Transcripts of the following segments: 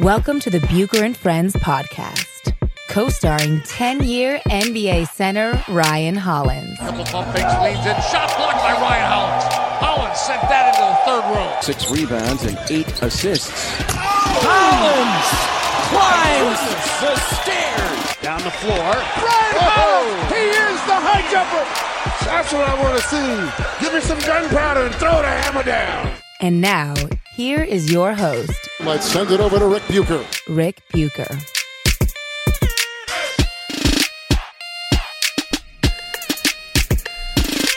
Welcome to the Bucher and Friends podcast, co-starring 10-year NBA center Ryan Hollins Couple pump fakes, leans in, shot blocked by Ryan Hollins. Hollins sent that into the third row. six rebounds and eight assists. Hollins climbs the stairs down the floor. Ryan Hollins, he is the high jumper. That's what I want to see. Give me some gunpowder and throw the hammer down. And now, here is your host, Let's send it over to Rick Bucher. Rick Bucher.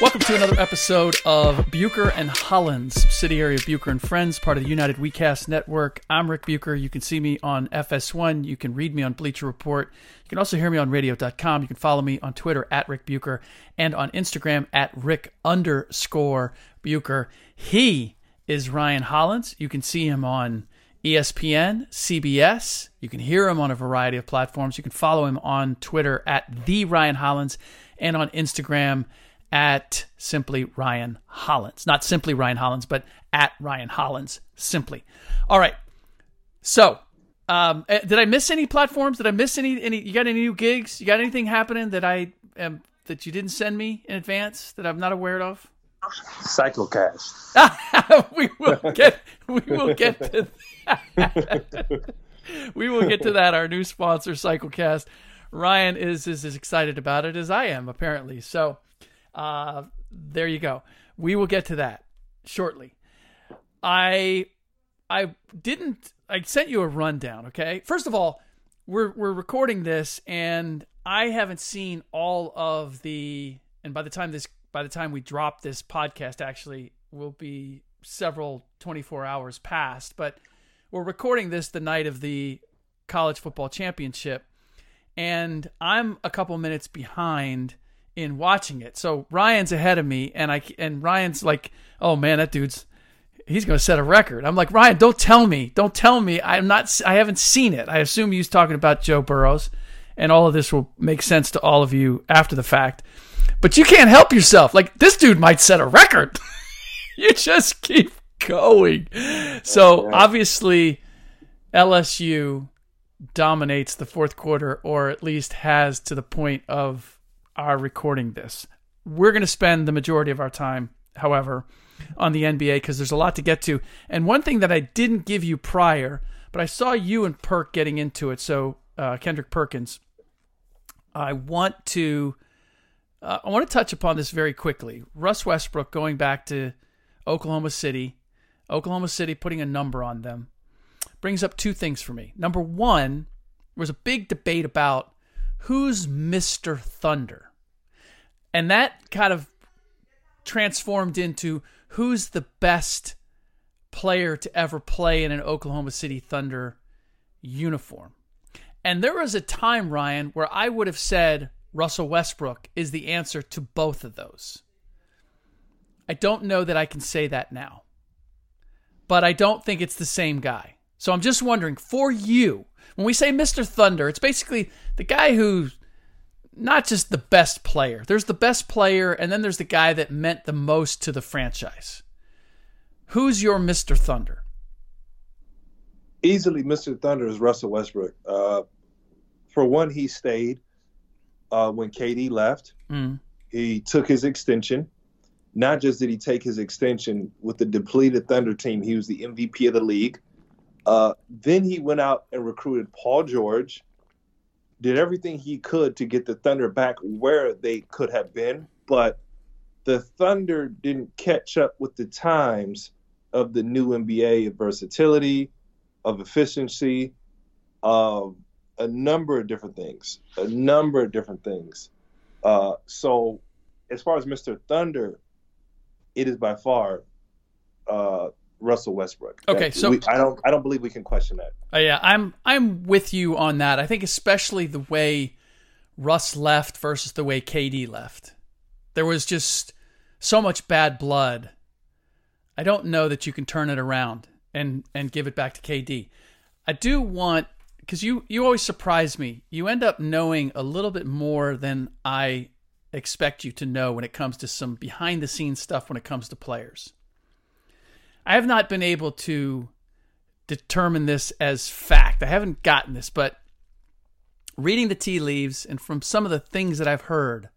Welcome to another episode of Bucher and Hollins, subsidiary of Bucher and Friends, part of the United WeCast Network. I'm Rick Bucher. You can see me on FS1. You can read me on Bleacher Report. You can also hear me on radio.com. You can follow me on Twitter at Rick Bucher and on Instagram at Rick underscore Bucher. He is Ryan Hollins. You can see him on ESPN, CBS. You can hear him on a variety of platforms. You can follow him on Twitter at the Ryan Hollins and on Instagram at simply Ryan Hollins. Not simply Ryan Hollins, but at Ryan Hollins simply. All right. So, um, eh, did I miss any platforms? Did I miss any? Any? You got any new gigs? You got anything happening that I am that you didn't send me in advance that I'm not aware of? Cyclecast. we will get. We will get to. That. we will get to that. Our new sponsor, Cyclecast. Ryan is is as excited about it as I am, apparently. So, uh, there you go. We will get to that shortly. I I didn't. I sent you a rundown. Okay. First of all, we're we're recording this, and I haven't seen all of the. And by the time this, by the time we drop this podcast, actually will be several 24 hours past. But we're recording this the night of the college football championship, and I'm a couple minutes behind in watching it. So Ryan's ahead of me, and I and Ryan's like, "Oh man, that dude's." he's going to set a record. I'm like, Ryan, don't tell me. Don't tell me. I'm not, I haven't seen it. I assume he's talking about Joe Burrows, and all of this will make sense to all of you after the fact. But you can't help yourself. Like, this dude might set a record. you just keep going. So, obviously, LSU dominates the fourth quarter, or at least has to the point of our recording this. We're going to spend the majority of our time, however, on the NBA because there's a lot to get to. And one thing that I didn't give you prior, but I saw you and Perk getting into it. So uh, Kendrick Perkins, I want to uh, I want to touch upon this very quickly. Russ Westbrook going back to Oklahoma City, Oklahoma City putting a number on them brings up two things for me. Number one, there was a big debate about who's Mr. Thunder. And that kind of transformed into who's the best player to ever play in an Oklahoma City Thunder uniform. And there was a time, Ryan, where I would have said Russell Westbrook is the answer to both of those. I don't know that I can say that now, but I don't think it's the same guy. So I'm just wondering for you, when we say Mr. Thunder, it's basically the guy who's not just the best player. There's the best player, and then there's the guy that meant the most to the franchise. Who's your Mr. Thunder? Easily, Mr. Thunder is Russell Westbrook. Uh, for one, he stayed uh, when KD left. Mm. He took his extension. not just did he take his extension with the depleted Thunder team, he was the MVP of the league. Uh, then he went out and recruited Paul George, did everything he could to get the Thunder back where they could have been, but the Thunder didn't catch up with the times of the new NBA of versatility, of efficiency, of a number of different things, a number of different things. Uh, so, as far as Mr. Thunder, it is by far uh, Russell Westbrook. Okay, That- so- we, I don't, I don't believe we can question that. Uh, yeah, I'm I'm with you on that. I think especially the way Russ left versus the way KD left. There was just so much bad blood. I don't know that you can turn it around and and give it back to KD. I do want because you you always surprise me. You end up knowing a little bit more than I expect you to know when it comes to some behind the scenes stuff when it comes to players. I have not been able to determine this as fact. I haven't gotten this, but reading the tea leaves and from some of the things that I've heard,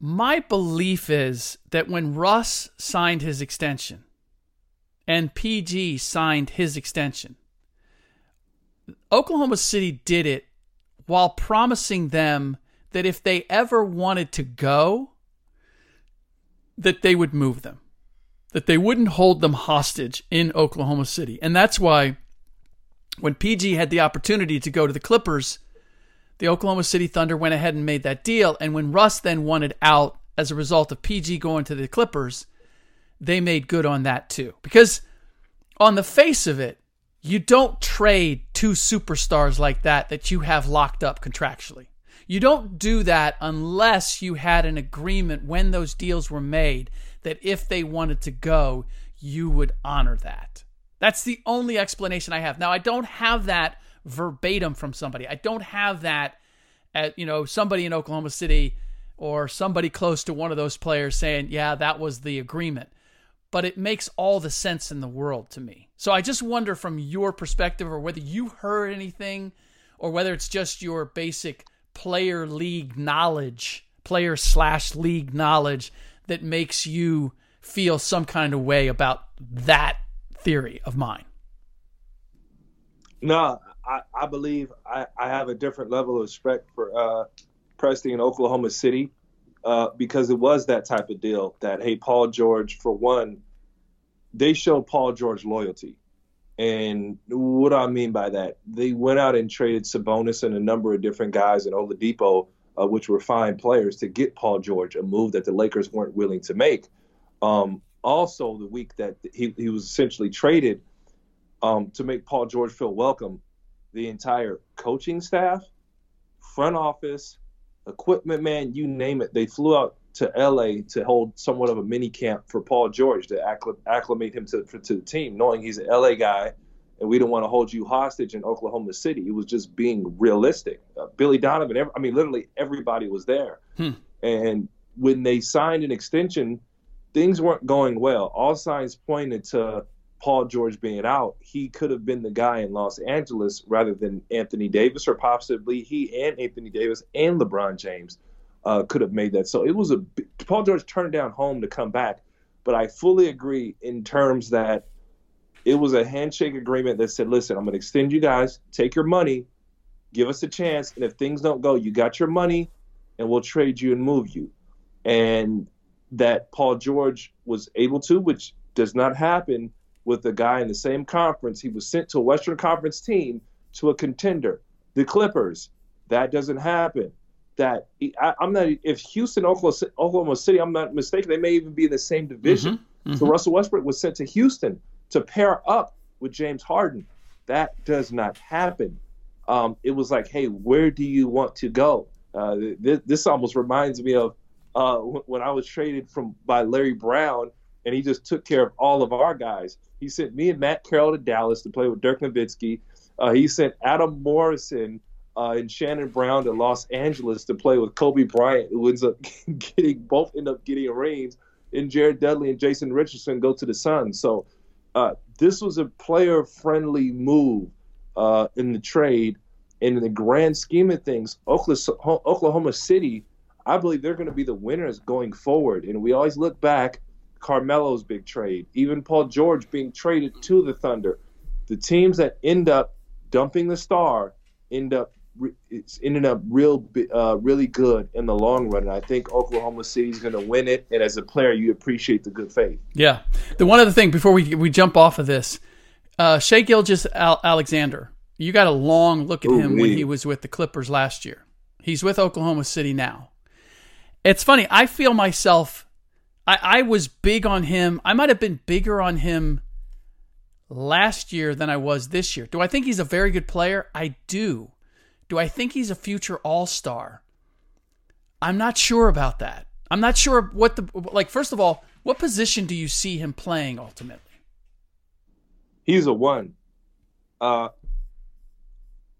my belief is that when Russ signed his extension and PG signed his extension, Oklahoma City did it while promising them that if they ever wanted to go, that they would move them that they wouldn't hold them hostage in Oklahoma City. And that's why when PG had the opportunity to go to the Clippers, the Oklahoma City Thunder went ahead and made that deal. And when Russ then wanted out as a result of PG going to the Clippers, they made good on that too. Because on the face of it, you don't trade two superstars like that that you have locked up contractually. You don't do that unless you had an agreement when those deals were made that if they wanted to go, you would honor that. That's the only explanation I have. Now, I don't have that verbatim from somebody. I don't have that at, you know, somebody in Oklahoma City or somebody close to one of those players saying, yeah, that was the agreement. But it makes all the sense in the world to me. So I just wonder from your perspective or whether you heard anything or whether it's just your basic player league knowledge, player slash league knowledge that makes you feel some kind of way about that theory of mine. No, I, I believe I, I have a different level of respect for uh, Preston in Oklahoma City uh, because it was that type of deal that, hey, Paul George, for one, they showed Paul George loyalty. And what I mean by that? They went out and traded Sabonis and a number of different guys in Oladipo, uh, which were fine players, to get Paul George, a move that the Lakers weren't willing to make. Um, also, the week that he, he was essentially traded um, to make Paul George feel welcome, the entire coaching staff, front office, equipment man, you name it, they flew out to LA to hold somewhat of a mini camp for Paul George to acclim- acclimate him to, for, to the team, knowing he's an LA guy and we don't want to hold you hostage in Oklahoma City. It was just being realistic. Uh, Billy Donovan, every, I mean, literally everybody was there. Hmm. And when they signed an extension, things weren't going well. All signs pointed to Paul George being out. He could have been the guy in Los Angeles rather than Anthony Davis, or possibly he and Anthony Davis and LeBron James uh, could have made that. So it was a Paul George turned down home to come back. But I fully agree in terms that it was a handshake agreement that said, listen, I'm going to extend you guys, take your money, give us a chance, and if things don't go, you got your money, and we'll trade you and move you. And that Paul George was able to, which does not happen with a guy in the same conference. He was sent to a Western Conference team to a contender, the Clippers. That doesn't happen. That I, am not. If Houston, Oklahoma, Oklahoma City, I'm not mistaken, they may even be in the same division. Mm-hmm, So Russell Westbrook was sent to Houston to pair up with James Harden. That does not happen. Um, it was like, hey, where do you want to go? Uh, th- this almost reminds me of uh, when I was traded from by Larry Brown, and he just took care of all of our guys. He sent me and Matt Carroll to Dallas to play with Dirk Nowitzki. Uh, he sent Adam Morrison uh, and Shannon Brown to Los Angeles to play with Kobe Bryant, who ends up getting both end up getting rings. And Jared Dudley and Jason Richardson go to the Suns. So uh, this was a player-friendly move uh, in the trade. And in the grand scheme of things, Oklahoma City, I believe they're going to be the winners going forward. And we always look back, Carmelo's big trade, even Paul George being traded to the Thunder. The teams that end up dumping the star end up it's ended up real uh, really good in the long run. And I think Oklahoma City's going to win it. And as a player, you appreciate the good faith. Yeah. The one other thing before we we jump off of this, uh, Shai Gilgeous Alexander. You got a long look at Ooh, him me. when he was with the Clippers last year. He's with Oklahoma City now. It's funny. I feel myself. I, I was big on him. I might have been bigger on him last year than I was this year. Do I think he's a very good player? I do. Do I think he's a future All Star? I'm not sure about that. I'm not sure what the like. First of all, what position do you see him playing ultimately? He's a one. Uh,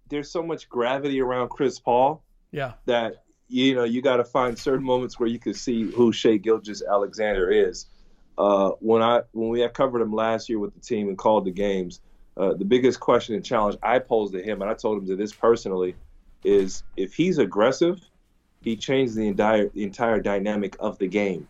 there's so much gravity around Chris Paul Yeah. that you know you got to find certain moments where you can see who Shai Gilgeous Alexander is. Uh, when I when we had covered him last year with the team and called the games, uh, the biggest question and challenge I posed to him, and I told him to this personally, is if he's aggressive, he changes the entire the entire dynamic of the game.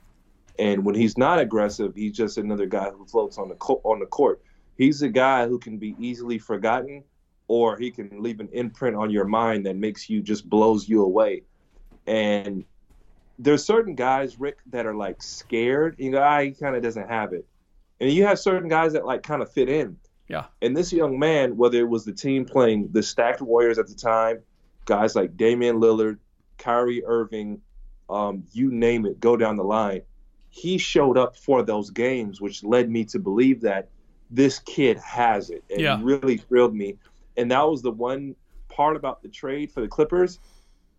And when he's not aggressive, he's just another guy who floats on the co- on the court. He's a guy who can be easily forgotten, or he can leave an imprint on your mind that makes you just blows you away. And there's certain guys, Rick, that are like scared. You know, he kind of doesn't have it. And you have certain guys that like kind of fit in. Yeah. And this young man, whether it was the team playing the stacked Warriors at the time, guys like Damian Lillard, Kyrie Irving, um, you name it, go down the line. He showed up for those games, which led me to believe that this kid has it. And Yeah. really thrilled me. And that was the one part about the trade for the Clippers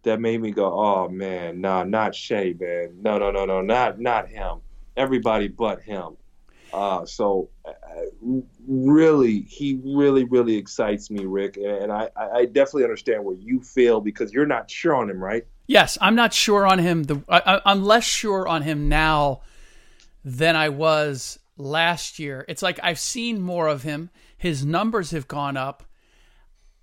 that made me go, "Oh man, nah, not Shai, man. No, no, no, no, not not him. Everybody but him." Uh, so, uh, really, he really, really excites me, Rick, and I, I I definitely understand where you feel because you're not sure on him, right? Yes, I'm not sure on him. The I- I'm less sure on him now than I was last year. It's like I've seen more of him. His numbers have gone up.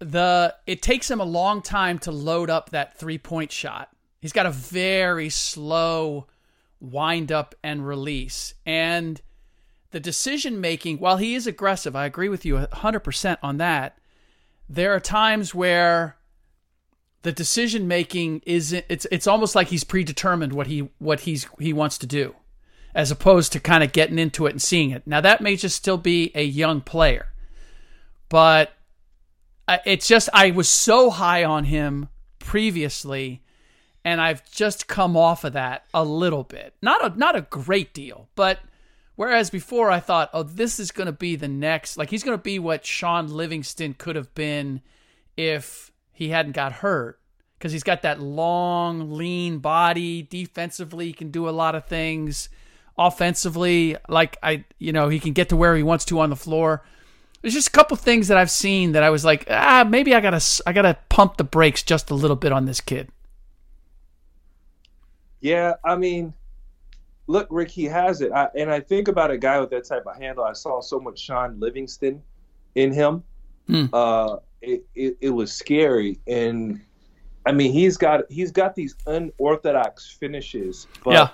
The it takes him a long time to load up that three point shot. He's got a very slow wind up and release, and the decision making. While he is aggressive, I agree with you 100 percent on that. There are times where the decision making is it's it's almost like he's predetermined what he what he's he wants to do as opposed to kind of getting into it and seeing it. Now that may just still be a young player. But it's just I was so high on him previously and I've just come off of that a little bit. Not a not a great deal, but whereas before I thought, "Oh, this is going to be the next like he's going to be what Shaun Livingston could have been if he hadn't got hurt because he's got that long, lean body. Defensively, he can do a lot of things. Offensively, like I, you know, he can get to where he wants to on the floor. There's just a couple things that I've seen that I was like, ah, maybe I gotta, I gotta pump the brakes just a little bit on this kid. Yeah, I mean, look, Rick, he has it, I, and I think about a guy with that type of handle. I saw so much Shaun Livingston in him. Hmm. Uh, it, it it was scary, and I mean, he's got he's got these unorthodox finishes, but Yeah.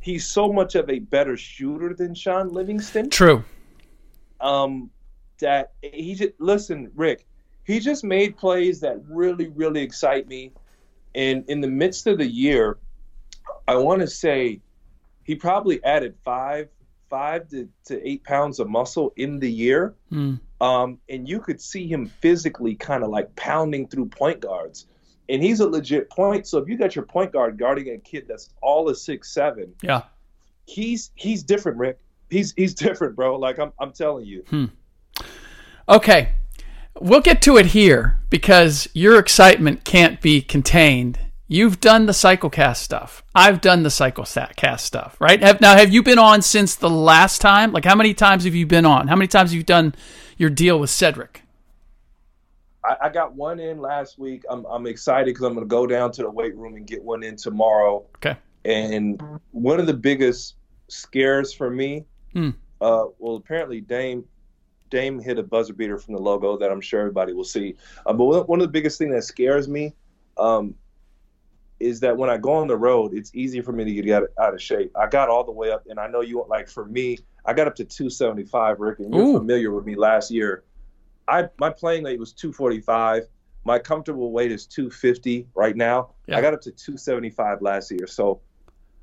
he's so much of a better shooter than Shaun Livingston. True. um, that he just listen, Rick. He just made plays that really, really excite me. And in the midst of the year, I want to say he probably added five, five to, to eight pounds of muscle in the year. Hmm. Um, and you could see him physically kind of like pounding through point guards. And he's a legit point. So if you got your point guard guarding a kid that's all a six seven, Yeah. he's he's different, Rick. He's he's different, bro. Like I'm I'm telling you. Hmm. Okay. We'll get to it here because your excitement can't be contained. You've done the CycleCast stuff. I've done the CycleCast stuff, right? Have, now, have you been on since the last time? Like, how many times have you been on? How many times have you done your deal with Cedric? I, I got one in last week. I'm I'm excited because I'm going to go down to the weight room and get one in tomorrow. Okay. And one of the biggest scares for me, Hmm. uh, well, apparently Dame Dame hit a buzzer beater from the logo that I'm sure everybody will see. Uh, but one one of the biggest thing that scares me um, is that when I go on the road, it's easy for me to get out, out of shape. I got all the way up, and I know you like for me, I got up to 275, Rick, and you're Ooh. familiar with me last year. I my playing weight was 245. My comfortable weight is 250 right now. Yeah. I got up to 275 last year. So,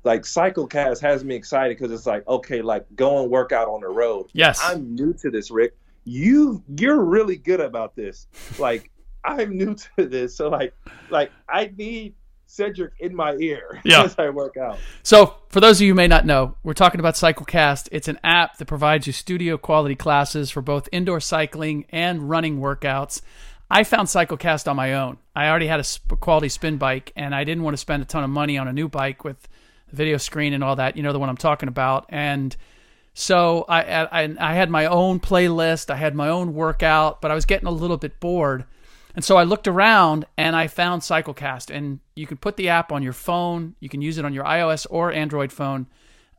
like CycleCast has me excited because it's like okay, like go and work out on the road. Yes. I'm new to this, Rick. You you're really good about this. Like I'm new to this, so like like I need Cedric in my ear Yeah. as I work out. So, for those of you who may not know, we're talking about CycleCast. It's an app that provides you studio quality classes for both indoor cycling and running workouts. I found CycleCast on my own. I already had a quality spin bike, and I didn't want to spend a ton of money on a new bike with the video screen and all that. You know the one I'm talking about. And so I, I, I had my own playlist. I had my own workout, but I was getting a little bit bored. And so I looked around and I found CycleCast, and you can put the app on your phone. You can use it on your iOS or Android phone.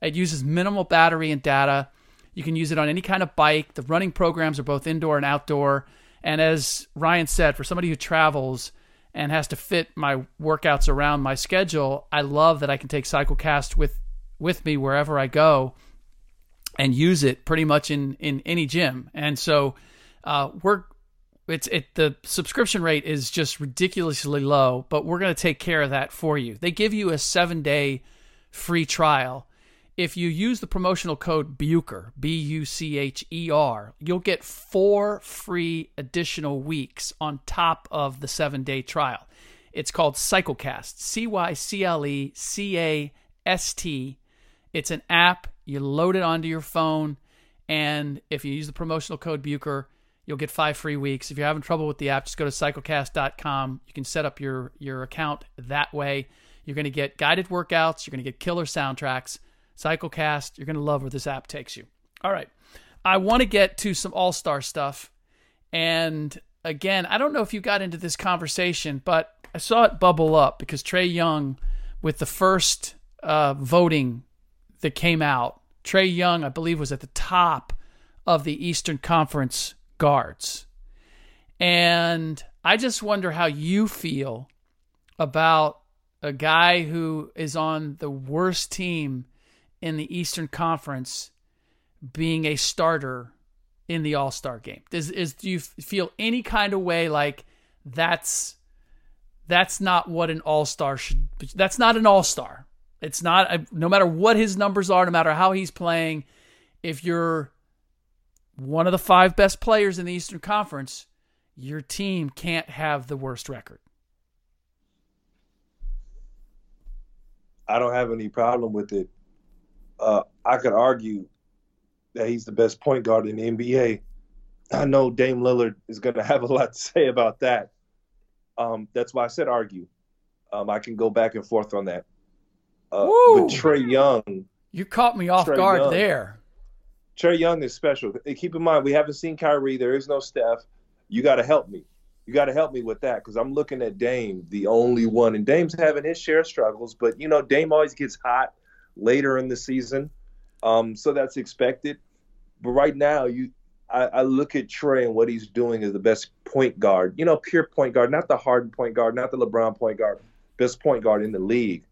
It uses minimal battery and data. You can use it on any kind of bike. The running programs are both indoor and outdoor. And as Ryan said, for somebody who travels and has to fit my workouts around my schedule, I love that I can take CycleCast with with me wherever I go and use it pretty much in in any gym. And so uh, we're it's it the subscription rate is just ridiculously low, but we're going to take care of that for you. They give you a 7-day free trial. If you use the promotional code BUCHER, B U C H E R, you'll get 4 free additional weeks on top of the 7-day trial. It's called CycleCast, C Y C L E C A S T. It's an app. You load it onto your phone, and if you use the promotional code Bucher, you'll get five free weeks. If you're having trouble with the app, just go to cyclecast.com. You can set up your your account that way. You're going to get guided workouts. You're going to get killer soundtracks. Cyclecast. You're going to love where this app takes you. All right, I want to get to some All Star stuff, and again, I don't know if you got into this conversation, but I saw it bubble up because Trae Young, with the first uh, voting that came out, Trae Young, I believe, was at the top of the Eastern Conference guards. And I just wonder how you feel about a guy who is on the worst team in the Eastern Conference being a starter in the All Star game. Does is do you feel any kind of way like that's that's not what an All Star should? That's not an All Star. It's not no matter what his numbers are, no matter how he's playing. If you're one of the five best players in the Eastern Conference, your team can't have the worst record. I don't have any problem with it. Uh, I could argue that he's the best point guard in the NBA. I know Dame Lillard is going to have a lot to say about that. Um, that's why I said argue. Um, I can go back and forth on that. Uh, but Trae Young, You caught me off Trae guard Young. there. Trae Young is special. Keep in mind, we haven't seen Kyrie. There is no Steph. You got to help me. You got to help me with that because I'm looking at Dame, the only one, and Dame's having his share of struggles. But you know, Dame always gets hot later in the season, um, so that's expected. But right now, you, I, I look at Trae and what he's doing as the best point guard. You know, pure point guard, not the Harden point guard, not the LeBron point guard, best point guard in the league.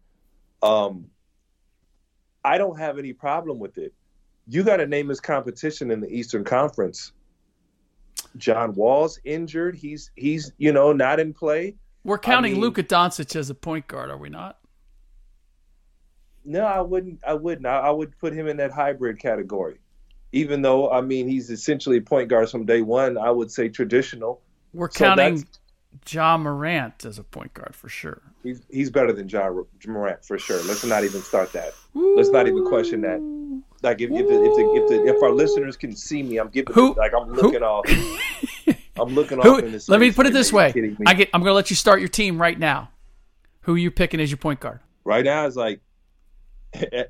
Um, I don't have any problem with it you got to name his competition in the Eastern Conference. John Wall's injured. He's he's you know not in play. We're counting mean- Luka Doncic as a point guard, are we not? No, I wouldn't. I wouldn't. I, I would put him in that hybrid category. Even though I mean he's essentially a point guard from day one, I would say traditional. We're counting Ja Morant as a point guard for sure. He's he's better than Ja Morant for sure. Let's not even start that. Let's not even question that. Like if if the, if, the, if, the, if our listeners can see me, I'm giving Who- like I'm who- looking off. I'm looking Who, off in this. let me put it this way. I get, I'm going to let you start your team right now. Who are you picking as your point guard? right now is like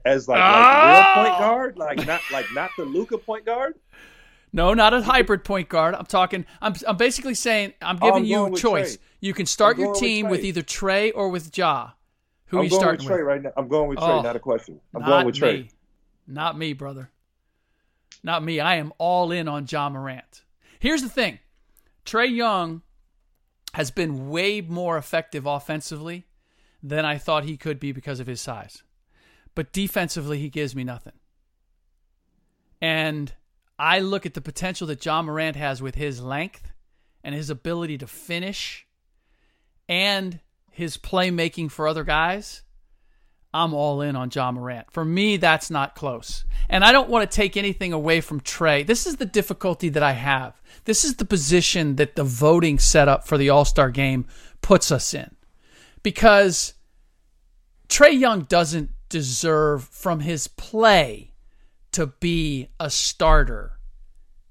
as like, Ah! like real point guard, like not like not the Luka point guard. No, not a hybrid point guard. I'm talking. I'm. I'm basically saying. I'm Oh, giving I'm you a choice. Trae. You can start your going with team with either Trae or with Ja. Who I'm are you starting with Trae with? right now. I'm going with Trae, Oh, not a question. I'm going with Trae. me. Not me, brother. Not me. I am all in on Ja Morant. Here's the thing Trae Young has been way more effective offensively than I thought he could be because of his size. But defensively, he gives me nothing. And I look at the potential that Ja Morant has with his length and his ability to finish and his playmaking for other guys. I'm all in on Ja Morant. For me, that's not close. And I don't want to take anything away from Trae. This is the difficulty that I have. This is the position that the voting setup for the All Star game puts us in. Because Trae Young doesn't deserve from his play to be a starter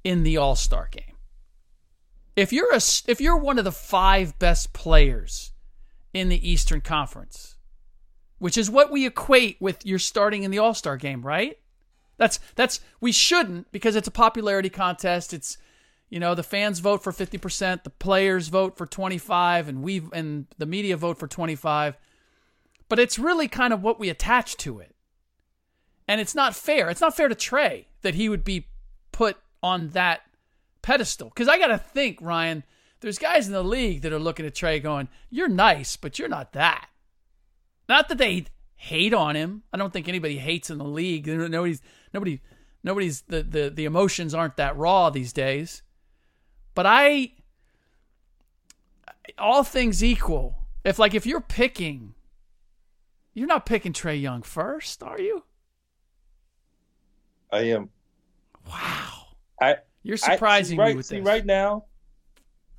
in the All Star game. If you're a if you're one of the five best players in the Eastern Conference, which is what we equate with your starting in the All-Star game, right? That's that's we shouldn't because it's a popularity contest. It's you know, the fans vote for 50%, the players vote for 25 and we and the media vote for 25. But it's really kind of what we attach to it. And it's not fair. It's not fair to Trae that he would be put on that pedestal. Because I got to think, Ryan, there's guys in the league that are looking at Trae going, You're nice, but you're not that. Not that they hate on him. I don't think anybody hates in the league. Nobody's nobody nobody's the, the, the emotions aren't that raw these days. But I all things equal, if like if you're picking you're not picking Trae Young first, are you? I am. Wow. I you're surprising I, see, right, me with see, this. right now,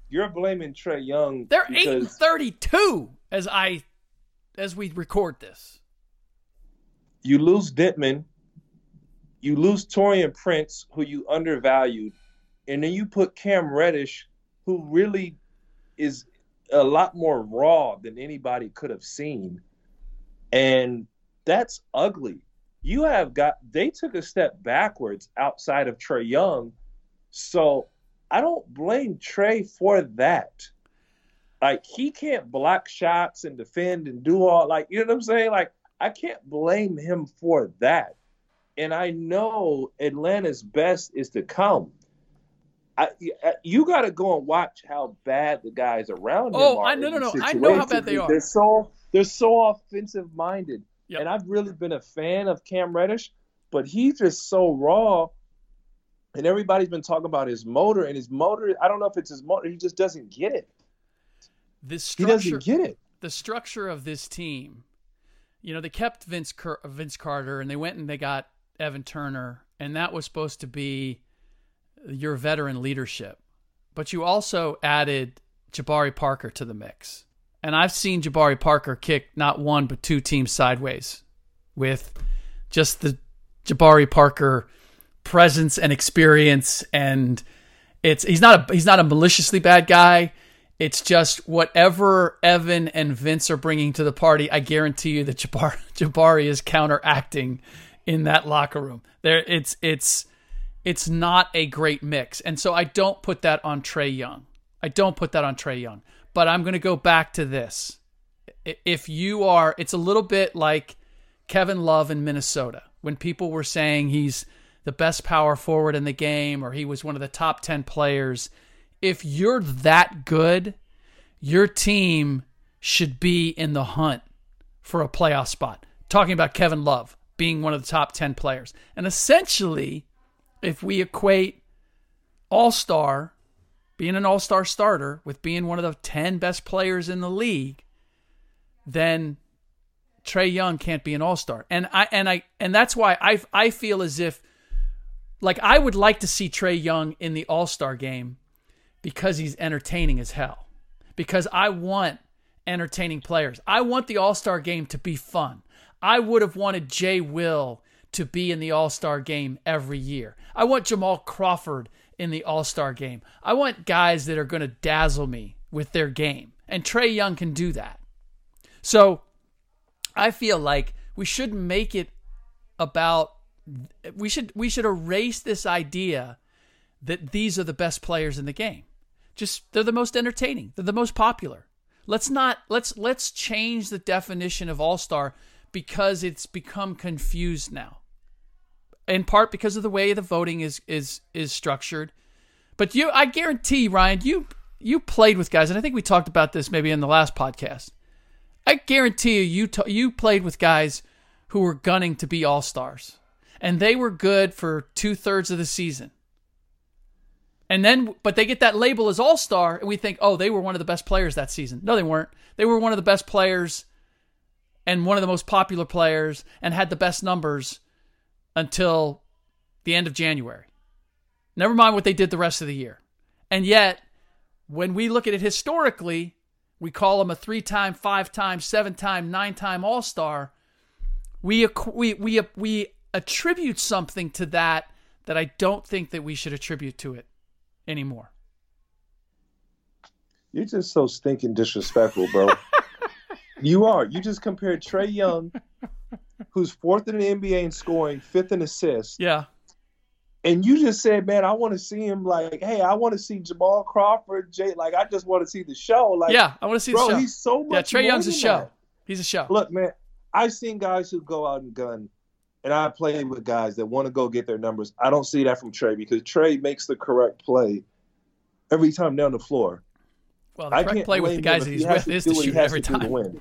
you're blaming Trae Young. They're eight and thirty-two as I as we record this. You lose Dedmon, you lose Taurean Prince, who you undervalued, and then you put Cam Reddish, who really is a lot more raw than anybody could have seen. And that's ugly. You have got they took a step backwards outside of Trae Young. So I don't blame Trae for that. Like he can't block shots and defend and do all like you know what I'm saying? Like I can't blame him for that. And I know Atlanta's best is to come. I, you got to go and watch how bad the guys around him Oh, are. I- no, no, no. I know how bad they are. They're so they're so offensive minded. Yep. And I've really been a fan of Cam Reddish, but he's just so raw. And everybody's been talking about his motor, and his motor. I don't know if it's his motor. He just doesn't get it. This He doesn't get it. the structure of this team, you know, they kept Vince Vince Carter and they went and they got Evan Turner, and that was supposed to be your veteran leadership. But you also added Jabari Parker to the mix. And I've seen Jabari Parker kick not one but two teams sideways with just the Jabari Parker presence and experience and it's he's not a he's not a maliciously bad guy. It's just whatever Evan and Vince are bringing to the party. I guarantee you that Jabari, Jabari is counteracting in that locker room. There, it's it's it's not a great mix, and so I don't put that on Trae Young. I don't put that on Trae Young. But I'm going to go back to this. If you are, it's a little bit like Kevin Love in Minnesota when people were saying he's the best power forward in the game or he was one of the top 10 players. If you're that good, your team should be in the hunt for a playoff spot. Talking about Kevin Love being one of the top 10 players. And essentially, if we equate all star, being an all star starter, with being one of the 10 best players in the league, then Trae Young can't be an all star. And I and I and that's why I I feel as if like I would like to see Trae Young in the all star game because he's entertaining as hell. Because I want entertaining players. I want the all star game to be fun. I would have wanted Jay Will to be in the all star game every year. I want Jamal Crawford in the all star game. I want guys that are going to dazzle me with their game. And Trae Young can do that. So I feel like we should make it about we should we should erase this idea that these are the best players in the game. Just they're the most entertaining. They're the most popular. Let's not let's let's change the definition of all-star because it's become confused now. In part because of the way the voting is is is structured. But you I guarantee Ryan, you you played with guys and I think we talked about this maybe in the last podcast. I guarantee you, you t- you played with guys who were gunning to be all stars, and they were good for two thirds of the season. And then, but they get that label as all star, and we think, oh, they were one of the best players that season. No, they weren't. They were one of the best players and one of the most popular players and had the best numbers until the end of January. Never mind what they did the rest of the year. And yet, when we look at it historically, we call him a three time, five time, seven time, nine time All Star. We, we, we, we attribute something to that that I don't think that we should attribute to it anymore. You're just so stinking disrespectful, bro. you are. You just compared Trae Young, who's fourth in the NBA in scoring, fifth in assists. Yeah. And you just said, man, I want to see him like, hey, I want to see Jamal Crawford, Jay. Like, I just want to see the show. Like, yeah, I want to see bro, the show. He's so much. Yeah, Trae Young's a show. That. He's a show. Look, man, I've seen guys who go out and gun, and I play with guys that want to go get their numbers. I don't see that from Trae because Trae makes the correct play every time down the floor. Well, the I can't play with the guys that he's with is to shoot every time. win.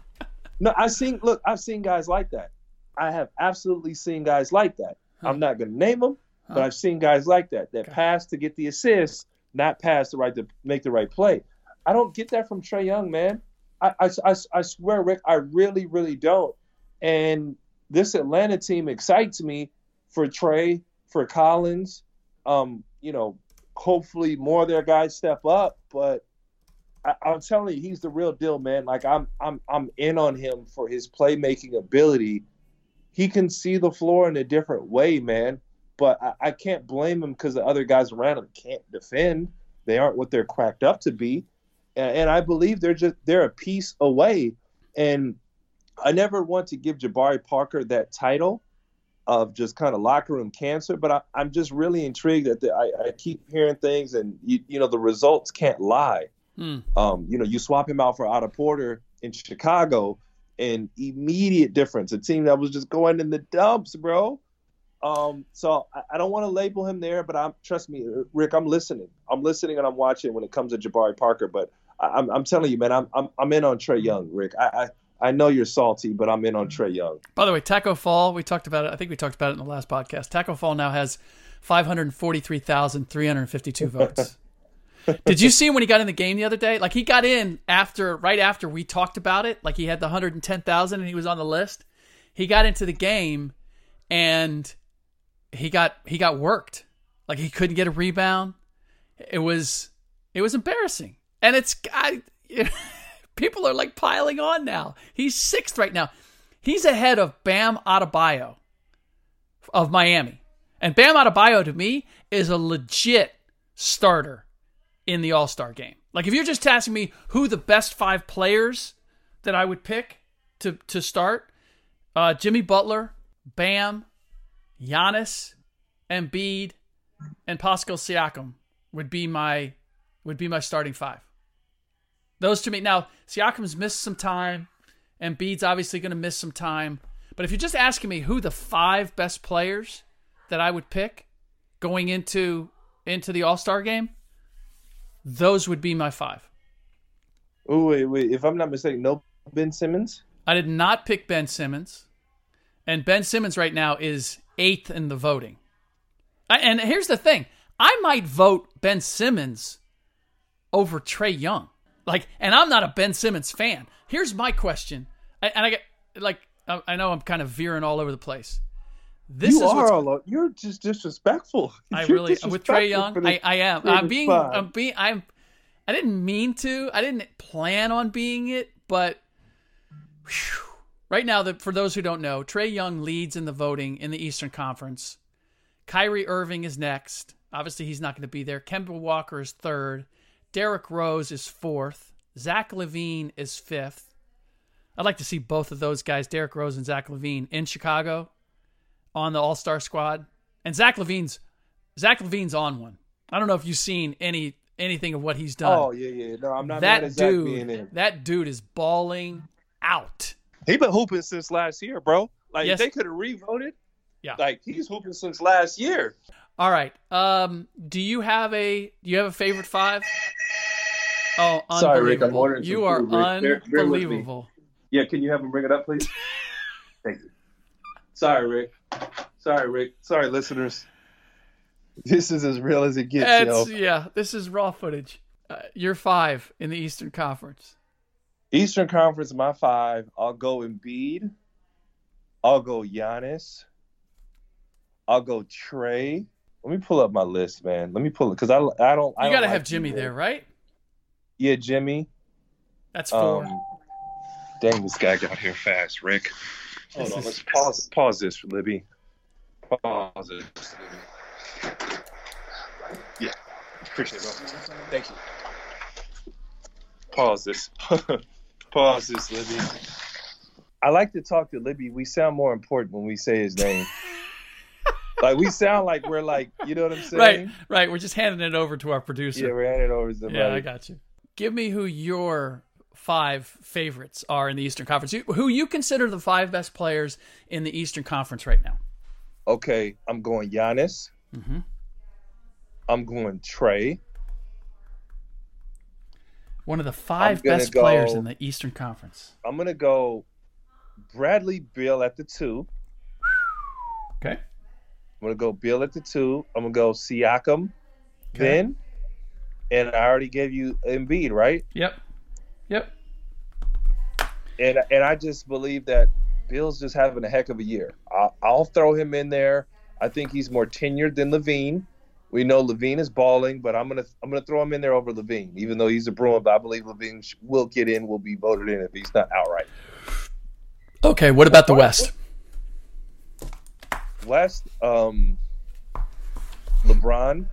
No, I've seen. Look, I've seen guys like that. I have absolutely seen guys like that. Huh. I'm not going to name them, huh. but I've seen guys like that that okay. pass to get the assist, not pass the right to make the right play. I don't get that from Trae Young, man. I, I, I, I swear, Rick, I really, really don't. And this Atlanta team excites me for Trae, for Collins. Um, you know, hopefully more of their guys step up, but I, am telling you, he's the real deal, man. Like I'm, I'm, I'm in on him for his playmaking ability. He can see the floor in a different way, man. But I, I can't blame him because the other guys around him can't defend. They aren't what they're cracked up to be, and, and I believe they're just they're a piece away. And I never want to give Jabari Parker that title of just kind of locker room cancer, but I, am just really intrigued that the, I, I, keep hearing things, and you, you know the results can't lie. Hmm. Um, you know, you swap him out for Otto Porter in Chicago, and immediate difference. A team that was just going in the dumps, bro. Um, so I, I don't want to label him there, but I'm trust me, Rick. I'm listening. I'm listening and I'm watching when it comes to Jabari Parker. But I, am I'm telling you, man, I'm, I'm I'm in on Trae Young, Rick. I, I I know you're salty, but I'm in on Trae Young. By the way, Tacko Fall, we talked about it. I think we talked about it in the last podcast. Tacko Fall now has 543,352 votes. Did you see him when he got in the game the other day? Like he got in after, right after we talked about it. Like he had the 110,000 and he was on the list. He got into the game and he got he got worked. Like he couldn't get a rebound. It was it was embarrassing. And it's I, people are like piling on now. He's sixth right now. He's ahead of Bam Adebayo of Miami. And Bam Adebayo to me is a legit starter in the All Star game. Like if you're just asking me who the best five players that I would pick to to start, uh, Jimmy Butler, Bam, Giannis, Embiid, and Pascal Siakam would be my would be my starting five. Those to me now, Siakam's missed some time, and Embiid's obviously going to miss some time. But if you're just asking me who the five best players that I would pick going into into the All Star game, those would be my five. Oh wait, wait! If I'm not mistaken, no Ben Simmons. I did not pick Ben Simmons, and Ben Simmons right now is eighth in the voting. And here's the thing: I might vote Ben Simmons over Trae Young. Like, and I'm not a Ben Simmons fan. Here's my question, and I get like I know I'm kind of veering all over the place. This you is are all, you're just disrespectful. I you're really with Trae Young. I, I am. I'm being. I'm being. I'm. I didn't mean to. I didn't plan on being it, but whew, right now, the, for those who don't know, Trae Young leads in the voting in the Eastern Conference. Kyrie Irving is next. Obviously, he's not going to be there. Kemba Walker is third. Derrick Rose is fourth. Zach LaVine is fifth. I'd like to see both of those guys, Derrick Rose and Zach LaVine, in Chicago on the All Star squad. And Zach LaVine's Zach LaVine's on one. I don't know if you've seen any anything of what he's done. Oh yeah, yeah. No, I'm not that dude. That dude is balling out. He been hooping since last year, bro. Like yes. they could have revoted. Yeah. Like he's hooping since last year. All right. Um, do you have a do you have a favorite five? Oh, Sorry, Rick. I'm ordering You are food, unbelievable. Yeah, can you have him bring it up, please? Thank you. Sorry, Rick. Sorry, Rick. Sorry, listeners. This is as real as it gets, yo. Yeah, this is raw footage. Uh, you're five in the Eastern Conference. Eastern Conference, my five. I'll go Embiid. I'll go Giannis. I'll go Trae. Let me pull up my list, man. Let me pull it because I I don't. I You don't got to like have Jimmy there, right? Yeah, Jimmy. That's four. Um, dang, this guy got here fast, Rick. Hold This on, is- let's pause. Pause this, for Libby. Pause it. Yeah, appreciate it, bro. Thank you. Pause this. pause this, Libby. I like to talk to Libby. We sound more important when we say his name. like we sound like we're like, you know what I'm saying? right, right. We're just handing it over to our producer. Yeah, we're handing it over to somebody. Yeah, I got you. Give me who your five favorites are in the Eastern Conference. Who you consider the five best players in the Eastern Conference right now? Okay, I'm going Giannis. Mhm. I'm going Trae. One of the 5 gonna best players in the Eastern Conference. I'm gonna go Bradley Beal at the two. Okay. I'm gonna go Beal at the two. I'm gonna go Siakam, Okay. then, and I already gave you Embiid, right? Yep. Yep. And and I just believe that Beal's just having a heck of a year. I'll, I'll throw him in there. I think he's more tenured than LaVine. We know LaVine is balling, but I'm gonna I'm gonna throw him in there over LaVine, even though he's a Bruin. But I believe LaVine will get in, will be voted in if he's not outright. Okay. What about the West? West, um, LeBron,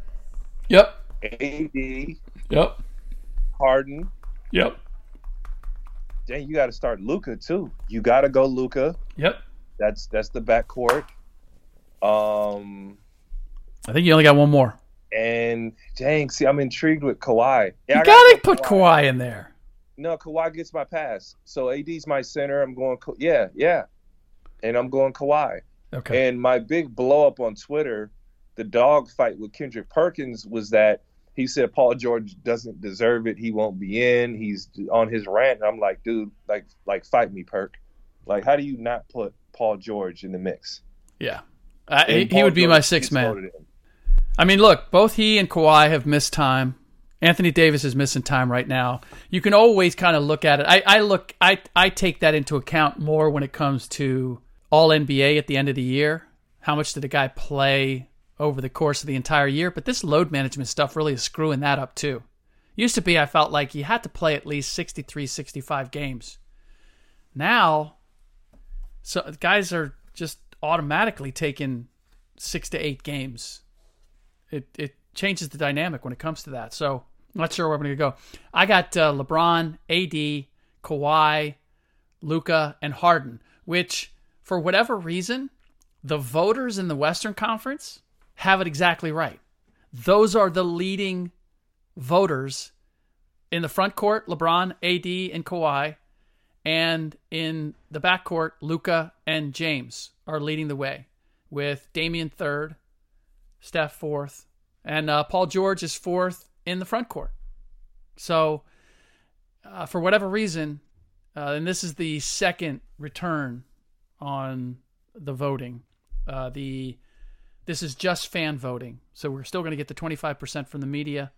Yep. AD, Yep. Harden. Yep. Dang, you got to start Luka too. You got to go Luka. Yep. That's that's the backcourt. Um, I think you only got one more. and dang, see, I'm intrigued with Kawhi. Yeah, You I gotta go put Kawhi in there. No, Kawhi gets my pass. So AD's my center. I'm going. Yeah, yeah, and I'm going Kawhi. Okay. And my big blow up on Twitter, the dog fight with Kendrick Perkins was that he said Paul George doesn't deserve it. He won't be in. He's on his rant. And I'm like, dude, like, like fight me, Perk. Like, how do you not put Paul George in the mix? Yeah. Uh, he, he would be George my sixth man. I mean, look, both he and Kawhi have missed time. Anthony Davis is missing time right now. You can always kind of look at it. I, I look, I, I take that into account more when it comes to all NBA at the end of the year. How much did a guy play over the course of the entire year? But this load management stuff really is screwing that up too. Used to be, I felt like you had to play at least 63, 65 games. Now, so guys are just automatically taking six to eight games it it changes the dynamic when it comes to that. So I'm not sure where I'm going to go. I got uh, LeBron, AD, Kawhi, Luka, and Harden, which for whatever reason, the voters in the Western Conference have it exactly right. Those are the leading voters in the front court: LeBron, AD, and Kawhi, and in the backcourt, Luka and James are leading the way, with Damian third, Steph fourth, and uh, Paul George is fourth in the front court. So, uh, for whatever reason, uh, and this is the second return on the voting. Uh, the this is just fan voting, so we're still going to get the twenty five percent from the media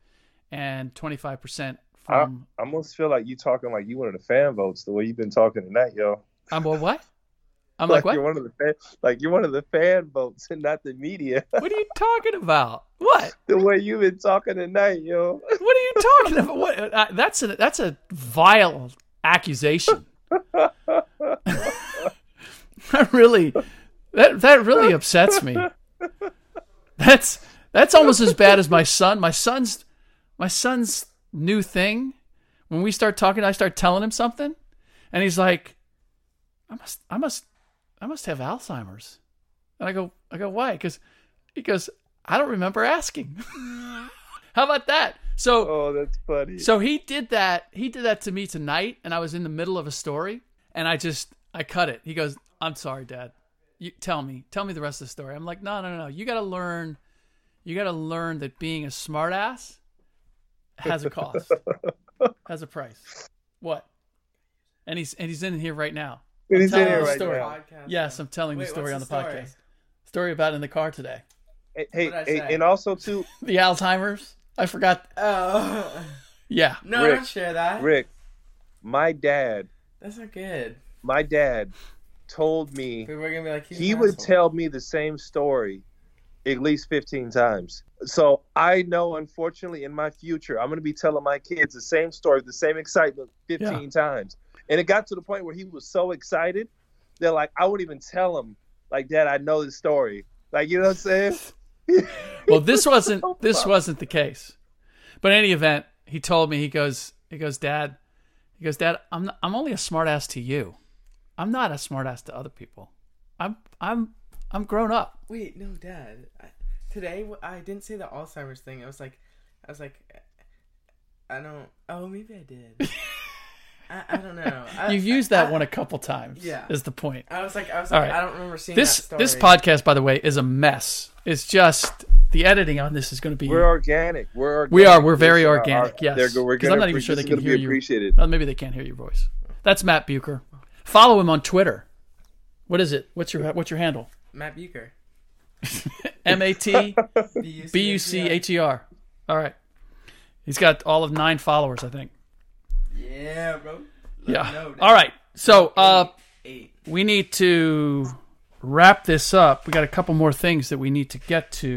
and twenty five percent I, from. I almost feel like you talking like you one of the fan votes the way you've been talking tonight, yo. I'm well, what? I'm like, what? you're one of the fan, like you're one of the fan votes and not the media. What are you talking about? What? the way you've been talking tonight, yo. What are you talking about? What? Uh, that's a that's a vile accusation. that really, that that really upsets me. That's that's almost as bad as my son. My son's my son's new thing. When we start talking, I start telling him something, and he's like, "I must, I must, I must have Alzheimer's." And I go, I go, why? Because he goes, I don't remember asking. How about that? So Oh, that's funny. so he did that. He did that to me tonight, and I was in the middle of a story, and I just I cut it. He goes, "I'm sorry, Dad. You tell me, tell me the rest of the story." I'm like, "No, no, no. You got to learn. You got to learn that being a smartass has a cost, has a price. What? and he's and he's in here right now. And he's in here right story. now. Yes, I'm telling Wait, the story on the, the story? podcast. Story about in the car today. Hey, hey, hey, and also too, The Alzheimer's. I forgot. Oh Yeah. no! Rick, don't share that. Rick, my dad, That's not good. my dad told me People are gonna be like, he would asshole. tell me the same story at least 15 times. So I know, unfortunately, in my future, I'm going to be telling my kids the same story, the same excitement 15 times. And it got to the point where he was so excited that, like, I wouldn't even tell him, like, Dad, I know the story. Like, you know what I'm saying? Well, this wasn't so this wasn't the case. But in any event, he told me he goes he goes Dad, he goes Dad, I'm not, I'm only a smartass to you. I'm not a smartass to other people. I'm I'm I'm grown up. Wait, no, Dad. I, today I didn't say the Alzheimer's thing. I was like, I was like, I don't. Oh, maybe I did. I, I don't know. I, You've used that I, one a couple times. Yeah. is the point. I was like, I was All like, right. I don't remember seeing This that story. this podcast, by the way, is a mess. It's just the editing on this is going to be. We're organic. We're organic. we are. We're very organic. our- yes. they're go- we're 'Cause I'm gonna not even sure they can hear be you. appreciated. Well, maybe they can't hear your voice. That's Matt Bucher. Follow him on Twitter. What is it? What's your What's your handle? Matt Bucher. M A T B U C H E R. All right. He's got all of nine followers, I think. Yeah, bro. Let Yeah. know, All right. So uh, Eight. we need to wrap this up. We got a couple more things that we need to get to.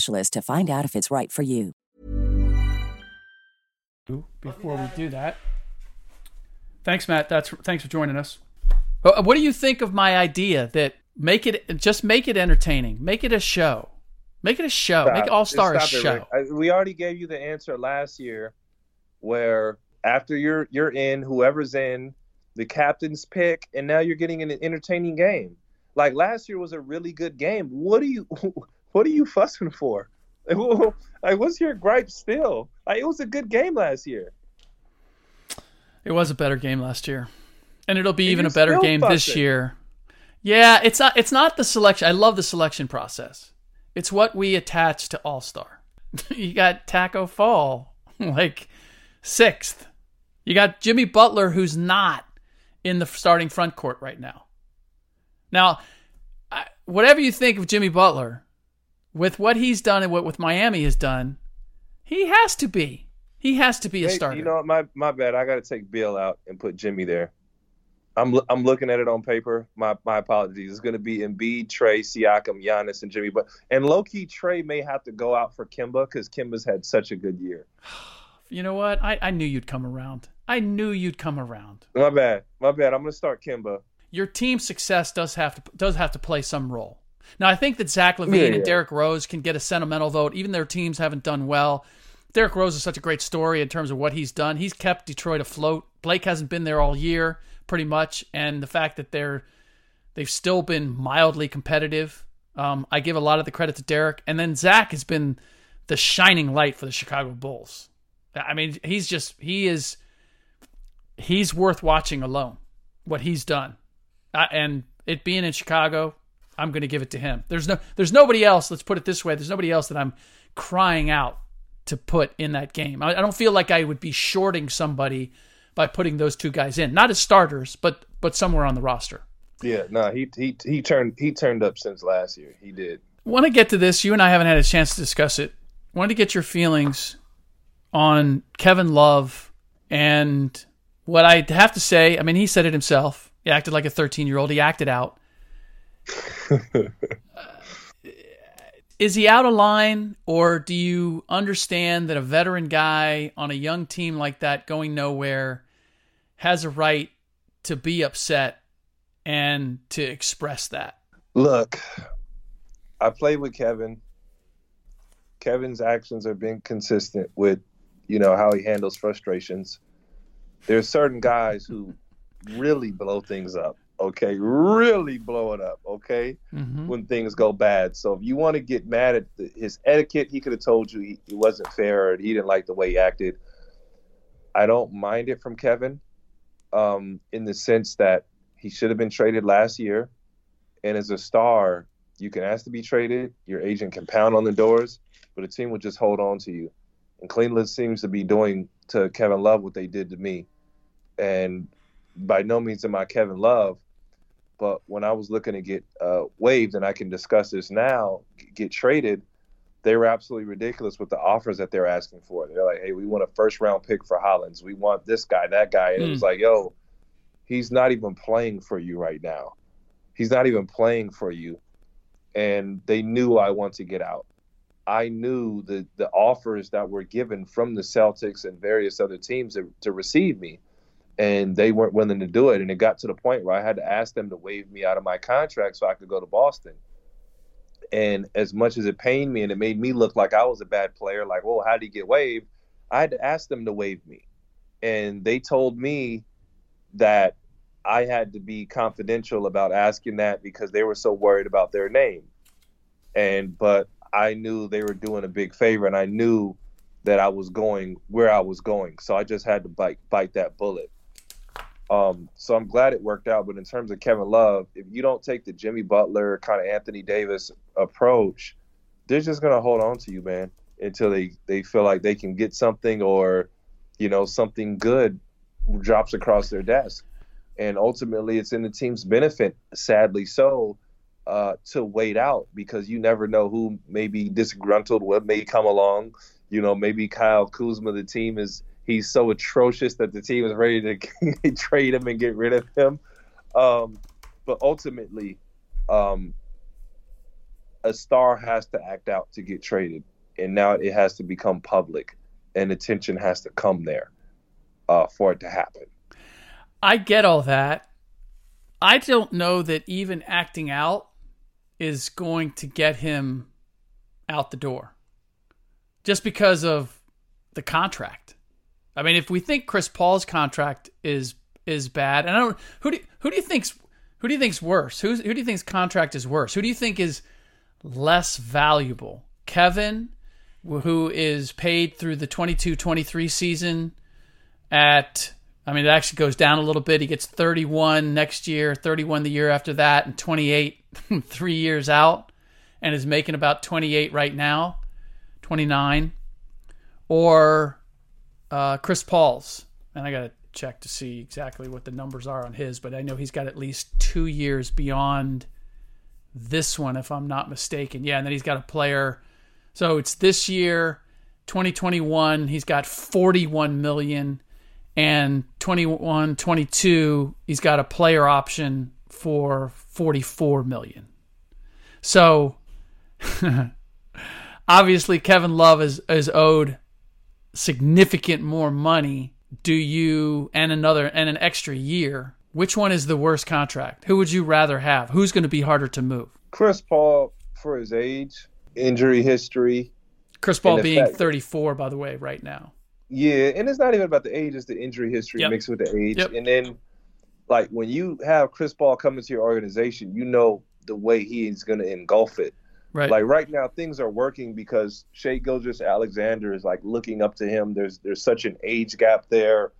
to find out if it's right for you. Before we do that, thanks, Matt. That's thanks for joining us. Uh, What do you think of my idea that make it just make it entertaining, make it a show, make it a show, make Stop. All Star a Stop it, show. Rick. We already gave you the answer last year, where after you're you're in, whoever's in, the captain's pick, and now you're getting an entertaining game. Like last year was a really good game. What do you what are you fussing for? Like, what's your gripe still? Like, it was a good game last year. It was a better game last year, and it'll be And even a better game this year. Yeah, it's not. It's not the selection. I love the selection process. It's what we attach to All Star. you got Tacko Fall, like sixth. You got Jimmy Butler, who's not in the starting front court right now. Now, I, whatever you think of Jimmy Butler, with what he's done and what with Miami has done, he has to be. He has to be a Hey, starter. You know what? My my bad. I got to take Beal out and put Jimmy there. I'm I'm looking at it on paper. My my apologies. It's going to be Embiid, Trae, Siakam, Giannis, and Jimmy. But and low key Trae may have to go out for Kemba because Kemba's had such a good year. You know what? I, I knew you'd come around. I knew you'd come around. My bad. My bad. I'm going to start Kemba. Your team's success does have to does have to play some role. Now I think that Zach LaVine Yeah, and yeah. Derrick Rose can get a sentimental vote, even their teams haven't done well. Derrick Rose is such a great story in terms of what he's done. He's kept Detroit afloat. Blake hasn't been there all year, pretty much, and the fact that they're they've still been mildly competitive. Um, I give a lot of the credit to Derrick, and then Zach has been the shining light for the Chicago Bulls. I mean, he's just he is he's worth watching alone. What he's done, uh, and it being in Chicago, I'm going to give it to him. There's no there's nobody else. Let's put it this way: there's nobody else that I'm crying out to put in that game. I, I don't feel like I would be shorting somebody by putting those two guys in, not as starters, but but somewhere on the roster. Yeah. No. He he he turned he turned up since last year. He did. want to get to this. You and I haven't had a chance to discuss it. wanted to get your feelings on Kevin Love and what I have to say, I mean, he said it himself. He acted like a 13 year old. He acted out. is he out of line, or do you understand that a veteran guy on a young team like that going nowhere has a right to be upset and to express that? Look, I played with Kevin. Kevin's actions have been consistent with, you know, how he handles frustrations. There's certain guys who really blow things up okay? Really blow it up, okay? Mm-hmm. When things go bad. So if you want to get mad at the, his etiquette, he could have told you he, it wasn't fair or he didn't like the way he acted. I don't mind it from Kevin um, in the sense that he should have been traded last year. And as a star, you can ask to be traded. Your agent can pound on the doors, but a team will just hold on to you. And Cleveland seems to be doing to Kevin Love what they did to me. And by no means am I Kevin Love, but when I was looking to get uh, waived, and I can discuss this now, get traded, they were absolutely ridiculous with the offers that they're asking for. They're like, hey, we want a first round pick for Hollins. We want this guy, that guy. And mm. it was hmm. like, yo, he's not even playing for you right now. He's not even playing for you. And they knew I want to get out. I knew the the offers that were given from the Celtics and various other teams to, to receive me and they weren't willing to do it. And it got to the point where I had to ask them to waive me out of my contract so I could go to Boston. And as much as it pained me and it made me look like I was a bad player, like, well, how did he get waived? I had to ask them to waive me. And they told me that I had to be confidential about asking that because they were so worried about their name. And, but I knew they were doing a big favor and I knew that I was going where I was going. So I just had to bite, bite that bullet. Um, so I'm glad it worked out. But in terms of Kevin Love, if you don't take the Jimmy Butler kind of Anthony Davis approach, they're just gonna hold on to you, man, until they they feel like they can get something or, you know, something good drops across their desk. And ultimately, it's in the team's benefit, sadly so, uh, to wait out because you never know who may be disgruntled, what may come along. You know, maybe Kyle Kuzma, the team is he's so atrocious that the team is ready to trade him and get rid of him. Um, but ultimately, um, a star has to act out to get traded, and now it has to become public, and attention has to come there uh, for it to happen. I get all that. I don't know that even acting out is going to get him out the door, just because of the contract. I mean, if we think Chris Paul's contract is is bad, and I don't who do who do you think's who do you think's worse? Who's, who do you think's contract is worse? Who do you think is less valuable? Kevin, who is paid through the 22-23 season at I mean, it actually goes down a little bit. He gets 31 next year, 31 the year after that, and 28 three years out, and is making about 28 right now, 29. Or uh, Chris Paul's, and I got to check to see exactly what the numbers are on his, but I know he's got at least two years beyond this one, if I'm not mistaken. Yeah, and then he's got a player. So it's this year, 2021. He's got 41 million, and 21, 22. He's got a player option for 44 million. So obviously, Kevin Love is is owed significant more money do you and another and an extra year which one is the worst contract? Who would you rather have? Who's going to be harder to move? Chris paul for his age injury history chris paul being fact, 34 by the way right now. Yeah and it's not even about the age it's the injury history yep. mixed with the age. Yep. and then like when you have chris paul come into your organization you know the way he is going to engulf it Right. Like right now, things are working because Shai Gilgeous-Alexander is like looking up to him. There's there's such an age gap there.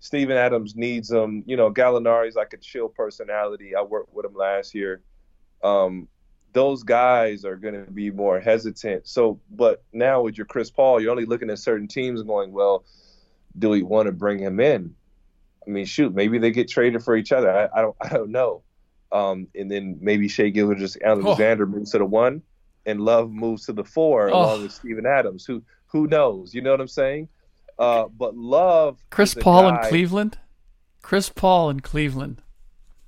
Steven Adams needs him. You know, Gallinari's like a chill personality. I worked with him last year. Um, those guys are going to be more hesitant. So, but now with your Chris Paul, you're only looking at certain teams going, well, do we want to bring him in? I mean, shoot, maybe they get traded for each other. I, I don't, I don't know. Um, and then maybe Shai Gilgeous-Alexander oh. moves to the one and Love moves to the four oh. along with Steven Adams. Who who knows? You know what I'm saying? Uh, but Love, Chris Paul guy, in Cleveland. Chris Paul in Cleveland.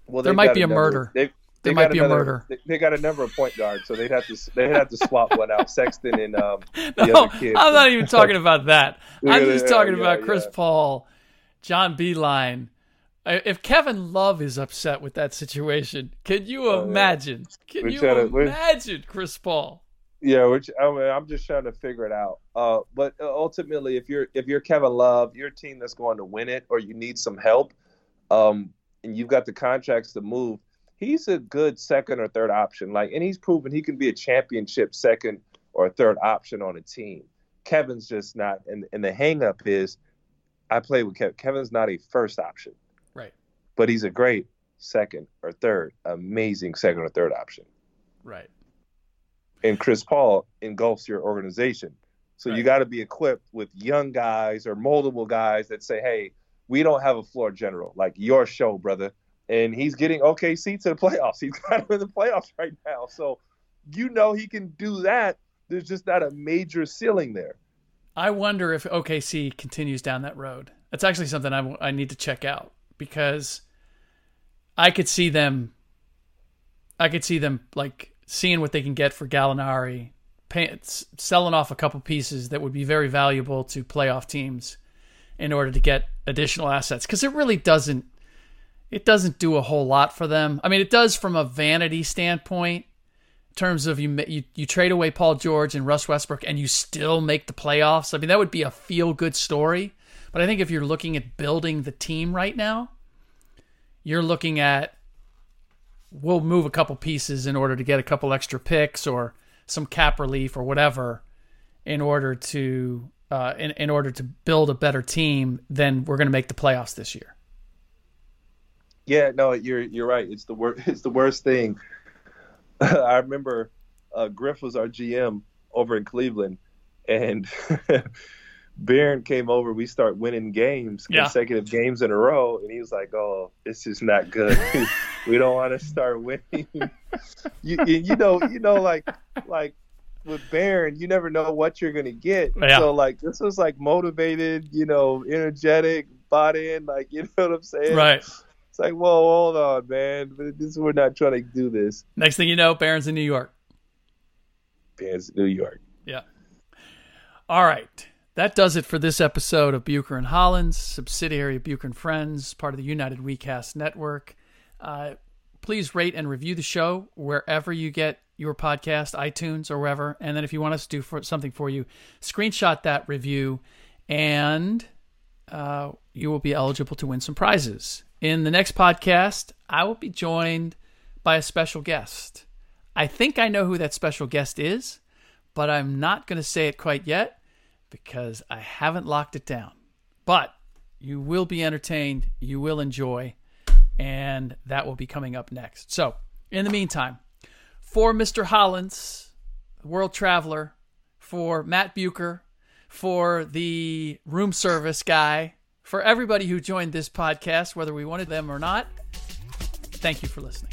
Well, there might be a number- murder. they've- they might be a another- murder. They, they got a number of point guards, so they'd have to they'd have to swap one out. Sexton and um, the No, other kid. I'm not even talking about that. I'm just talking yeah, about Chris yeah. Paul, John Beilein. If Kevin Love is upset with that situation, can you Oh, imagine? Can We're you to- imagine Chris Paul? Yeah, which I mean, I'm just trying to figure it out. Uh, but ultimately, if you're if you're Kevin Love, you're a team that's going to win it, or you need some help, um, and you've got the contracts to move. He's a good second or third option. Like, and he's proven he can be a championship second or third option on a team. Kevin's just not. And and the hangup is, I play with Kevin. Kevin's not a first option, but he's a great second or third, amazing second or third option right. and Chris Paul engulfs your organization. So you got to be equipped with young guys or multiple guys that say, "Hey, we don't have a floor general like your show, brother." And he's getting OKC to the playoffs. He's got them in the playoffs right now. So you know he can do that. There's just not a major ceiling there. I wonder if OKC continues down that road. That's actually something I, I need to check out because I could see them. I could see them like seeing what they can get for Gallinari, pay, selling off a couple pieces that would be very valuable to playoff teams in order to get additional assets because it really doesn't. It doesn't do a whole lot for them. I mean, it does from a vanity standpoint in terms of you, you you trade away Paul George and Russ Westbrook and you still make the playoffs. I mean, that would be a feel good story. But I think if you're looking at building the team right now, you're looking at we'll move a couple pieces in order to get a couple extra picks or some cap relief or whatever in order to uh, in, in order to build a better team then we're going to make the playoffs this year. Yeah, no, you're you're right. It's the worst. It's the worst thing. I remember uh, Griff was our GM over in Cleveland, and Baron came over. We start winning games, Yeah. consecutive games in a row, and he was like, "Oh, this is not good. we don't want to start winning." you you know you know like like with Baron, you never know what you're gonna get. Yeah. So like this was like motivated, you know, energetic, bought in, like you know what I'm saying? Right. It's like, whoa, hold on, man. This we're not trying to do this. Next thing you know, Baron's in New York. Fans, New York. Yeah. All right. That does it for this episode of Bucher and Hollins, subsidiary of Bucher and Friends, part of the United WeCast network. Uh, please rate and review the show wherever you get your podcast, iTunes or wherever. And then if you want us to do for, something for you, screenshot that review and uh, you will be eligible to win some prizes. In the next podcast, I will be joined by a special guest. I think I know who that special guest is, but I'm not going to say it quite yet because I haven't locked it down. But you will be entertained, you will enjoy, and that will be coming up next. So, in the meantime, for Mr. Hollins, world traveler, for Matt Bucher, for the room service guy, for everybody who joined this podcast, whether we wanted them or not, thank you for listening.